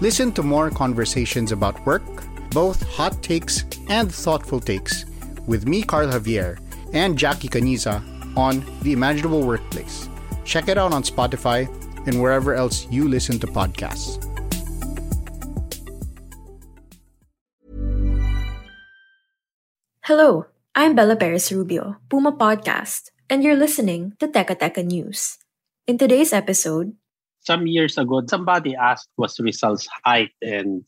Listen to more conversations about work, both hot takes and thoughtful takes, with me, Carl Javier, and Jackie Caniza on The Imaginable Workplace. Check it out on Spotify and wherever else you listen to podcasts. Hello, I'm Bella Perez Rubio, Puma Podcast, and you're listening to Teka Teka News. In today's episode, some years ago, somebody asked was Rizal's height, and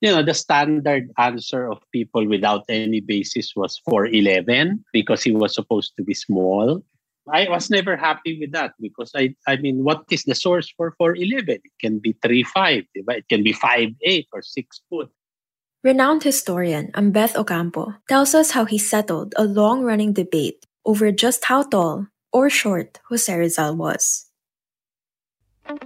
you know the standard answer of people without any basis was 4'11 because he was supposed to be small. I was never happy with that because I I mean, what is the source for 4'11? It can be 3'5, it can be 5'8 or 6 foot. renowned historian Ambeth Ocampo tells us how he settled a long running debate over just how tall or short Jose Rizal was. Many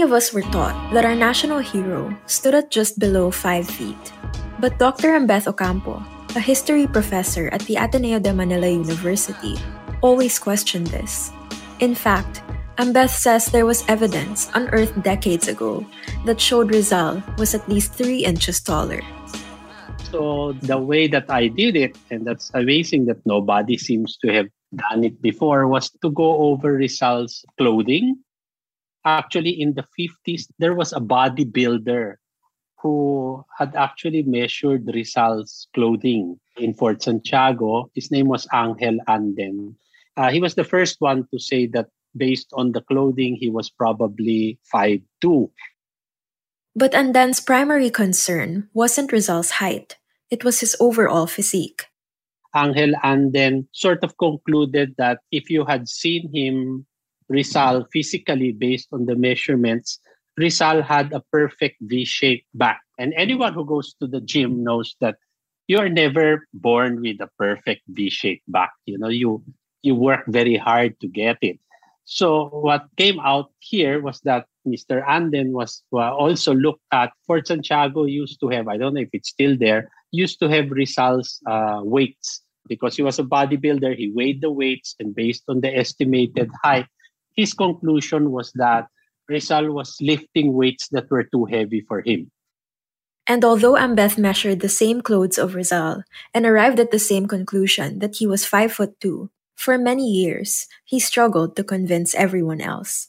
of us were taught that our national hero stood at just below 5 feet. But Dr. Ambeth Ocampo, a history professor at the Ateneo de Manila University, always questioned this. In fact, Ambeth says there was evidence unearthed decades ago that showed Rizal was at least 3 inches taller. So the way that I did it, and that's amazing that nobody seems to have done it before, was to go over Rizal's clothing. Actually, in the 50s, there was a bodybuilder who had actually measured Rizal's clothing in Fort Santiago. His name was Angel Anden. Uh, he was the first one to say that based on the clothing, he was probably 5'2. But Andan's primary concern wasn't Rizal's height, it was his overall physique. Angel Anden sort of concluded that if you had seen him, Rizal, physically based on the measurements, Rizal had a perfect V-shaped back. And anyone who goes to the gym knows that you are never born with a perfect V-shaped back. You know, you you work very hard to get it. So what came out here was that Mr. Anden was uh, also looked at. Fort Santiago used to have, I don't know if it's still there, used to have Rizal's uh, weights because he was a bodybuilder. He weighed the weights, and based on the estimated height, his conclusion was that Rizal was lifting weights that were too heavy for him. And although Ambeth measured the same clothes of Rizal and arrived at the same conclusion that he was 5 foot 2, for many years he struggled to convince everyone else.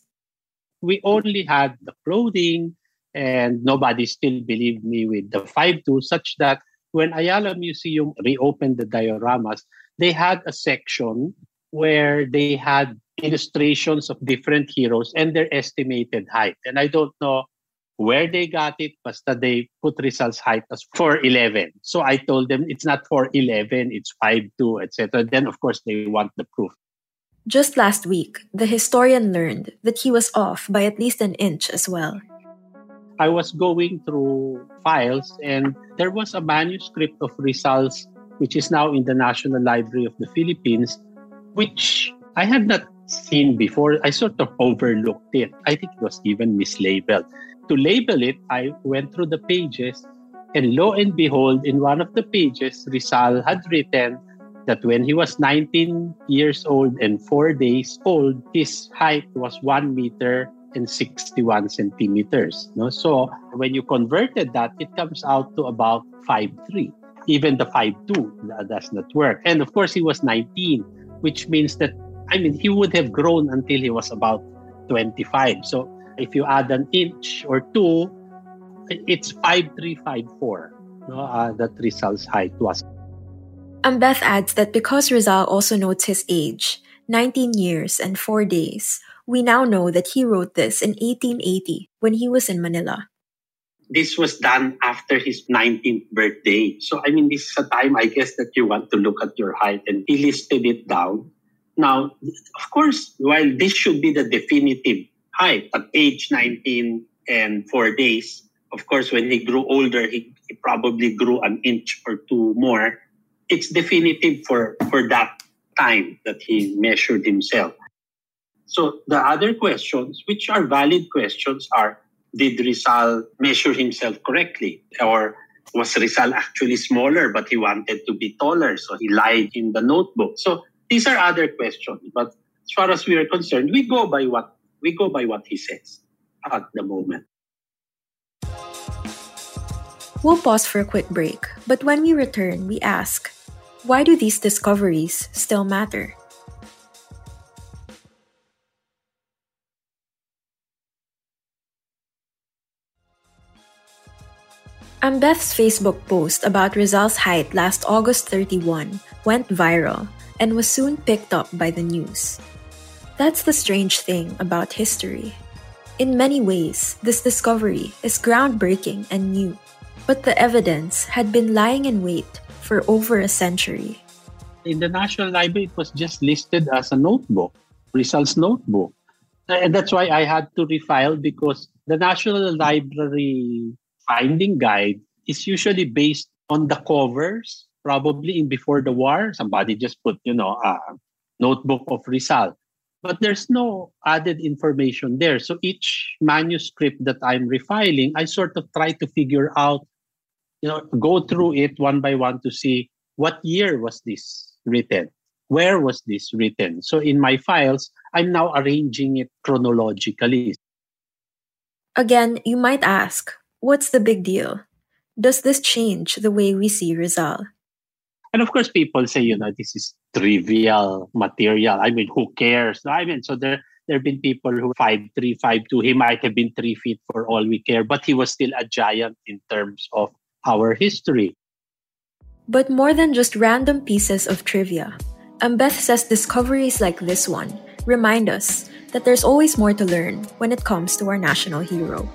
We only had the clothing and nobody still believed me with the 5'2 such that when Ayala Museum reopened the dioramas, they had a section where they had illustrations of different heroes and their estimated height. And I don't know where they got it, that they put Rizal's height as 4'11. So I told them it's not 4'11, it's 5'2, etc. Then, of course, they want the proof. Just last week, the historian learned that he was off by at least an inch as well. I was going through files, and there was a manuscript of Rizal's, which is now in the National Library of the Philippines, which I had not seen before. I sort of overlooked it. I think it was even mislabeled. To label it, I went through the pages, and lo and behold, in one of the pages, Rizal had written that when he was 19 years old and four days old, his height was one meter and 61 centimeters. No? So when you converted that, it comes out to about 5'3. Even the 5'2 does not work. And of course, he was 19, which means that, I mean, he would have grown until he was about 25. So if you add an inch or two, it's 5'3, 5'4 no? Uh, that Rizal's height was. Ambeth adds that because Rizal also notes his age, 19 years and 4 days, we now know that he wrote this in 1880 when he was in Manila. this was done after his 19th birthday. So, I mean, this is a time, I guess, that you want to look at your height and he listed it down. Now, of course, while this should be the definitive height at age 19 and four days, of course, when he grew older, he, he probably grew an inch or two more. It's definitive for, for that time that he measured himself. So the other questions, which are valid questions, are did Rizal measure himself correctly? Or was Rizal actually smaller but he wanted to be taller, so he lied in the notebook? So these are other questions. But as far as we are concerned, we go by what we go by what he says at the moment. We'll pause for a quick break, but when we return, we ask, why do these discoveries still matter? Ambeth's Facebook post about Rizal's height last August 31 went viral and was soon picked up by the news. That's the strange thing about history. In many ways, this discovery is groundbreaking and new, but the evidence had been lying in wait for over a century. In the National Library, it was just listed as a notebook, Rizal's notebook. And that's why I had to refile because the National Library finding guide is usually based on the covers, probably in before the war. Somebody just put, you know, a notebook of Rizal. But there's no added information there. So each manuscript that I'm refiling, I sort of try to figure out, you know, go through it one by one to see what year was this written? Where was this written? So in my files, I'm now arranging it chronologically. Again, you might ask, What's the big deal? Does this change the way we see Rizal? And of course, people say, you know, this is trivial material. I mean, who cares? No, I mean, so there there have been people who five three, five two. He might have been three feet for all we care, but he was still a giant in terms of our history. But more than just random pieces of trivia, Ambeth says discoveries like this one remind us that there's always more to learn when it comes to our national hero.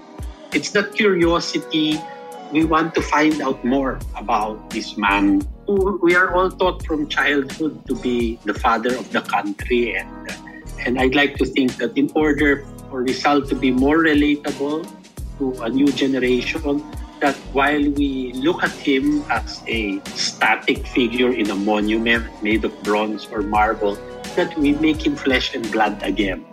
It's that curiosity. We want to find out more about this man who we are all taught from childhood to be the father of the country. And, and I'd like to think that in order for Rizal to be more relatable to a new generation, that while we look at him as a static figure in a monument made of bronze or marble, that we make him flesh and blood again.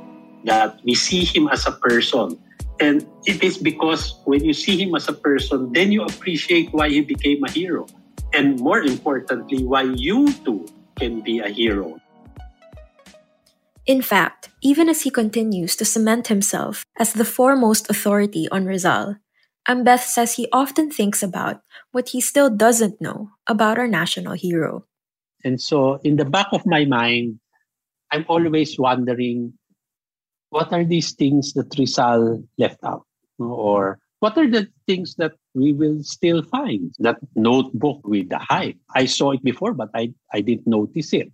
That we see him as a person and it is because when you see him as a person, then you appreciate why he became a hero. And more importantly, why you too can be a hero. In fact, even as he continues to cement himself as the foremost authority on Rizal, Ambeth says he often thinks about what he still doesn't know about our national hero. And so, in the back of my mind, I'm always wondering what are these things that Rizal left out? Or what are the things that we will still find? That notebook with the height. I saw it before, but I, I didn't notice it.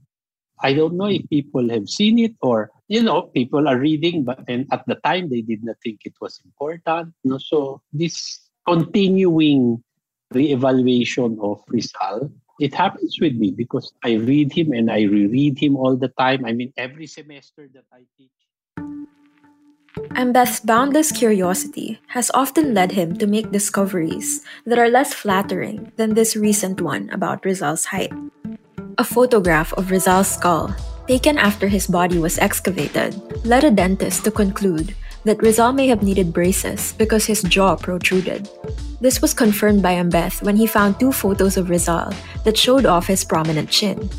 I don't know if people have seen it or, you know, people are reading, but and at the time they did not think it was important. You know, so this continuing reevaluation of Rizal, it happens with me because I read him and I reread him all the time. I mean, every semester that I teach, Ambeth's boundless curiosity has often led him to make discoveries that are less flattering than this recent one about Rizal's height. A photograph of Rizal's skull, taken after his body was excavated, led a dentist to conclude that Rizal may have needed braces because his jaw protruded. This was confirmed by Ambeth when he found two photos of Rizal that showed off his prominent chin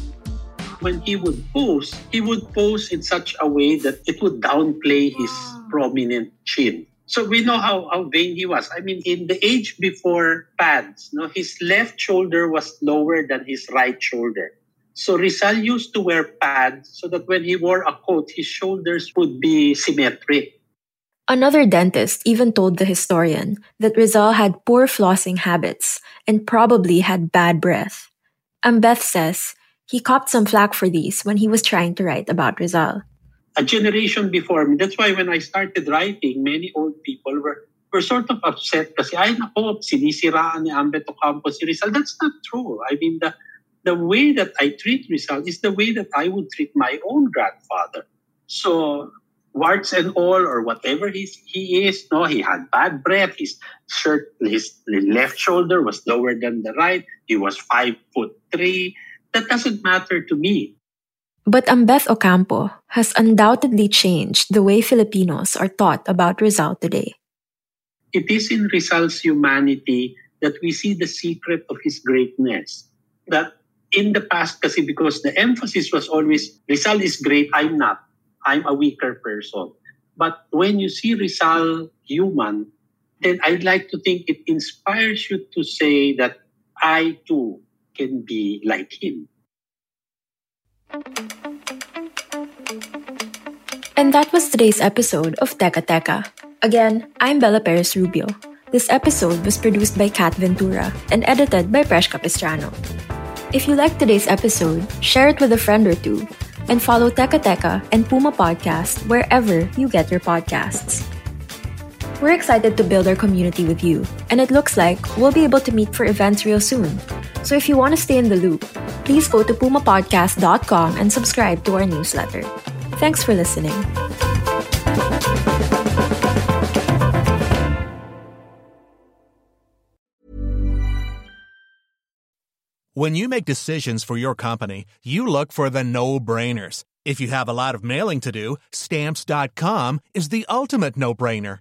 when he would pose, he would pose in such a way that it would downplay his ah. prominent chin. So we know how, how vain he was. I mean, in the age before pads, no, his left shoulder was lower than his right shoulder. So Rizal used to wear pads so that when he wore a coat, his shoulders would be symmetric. Another dentist even told the historian that Rizal had poor flossing habits and probably had bad breath. Ambeth says he copped some flack for these when he was trying to write about Rizal. A generation before me, that's why when I started writing, many old people were were sort of upset kasi, ay nako, sinisiraan ni Ambeth Ocampo si Rizal. That's not true. I mean, the, the way that I treat Rizal is the way that I would treat my own grandfather. So, warts and all, or whatever he's, he is, no, he had bad breath. His shirt, his left shoulder was lower than the right. He was five foot three. That doesn't matter to me. But Ambeth Ocampo has undoubtedly changed the way Filipinos are taught about Rizal today. It is in Rizal's humanity that we see the secret of his greatness. That in the past, kasi because the emphasis was always Rizal is great, I'm not. I'm a weaker person. But when you see Rizal human, then I'd like to think it inspires you to say that I too can be like him. And that was today's episode of Teka Teka. Again, I'm Bella Perez Rubio. This episode was produced by Kat Ventura and edited by Presh Capistrano. If you liked today's episode, share it with a friend or two, and follow Teka Teka and Puma Podcast wherever you get your podcasts. We're excited to build our community with you, and it looks like we'll be able to meet for events real soon. So if you want to stay in the loop, please go to pumapodcast.com and subscribe to our newsletter. Thanks for listening. When you make decisions for your company, you look for the no brainers. If you have a lot of mailing to do, stamps.com is the ultimate no brainer.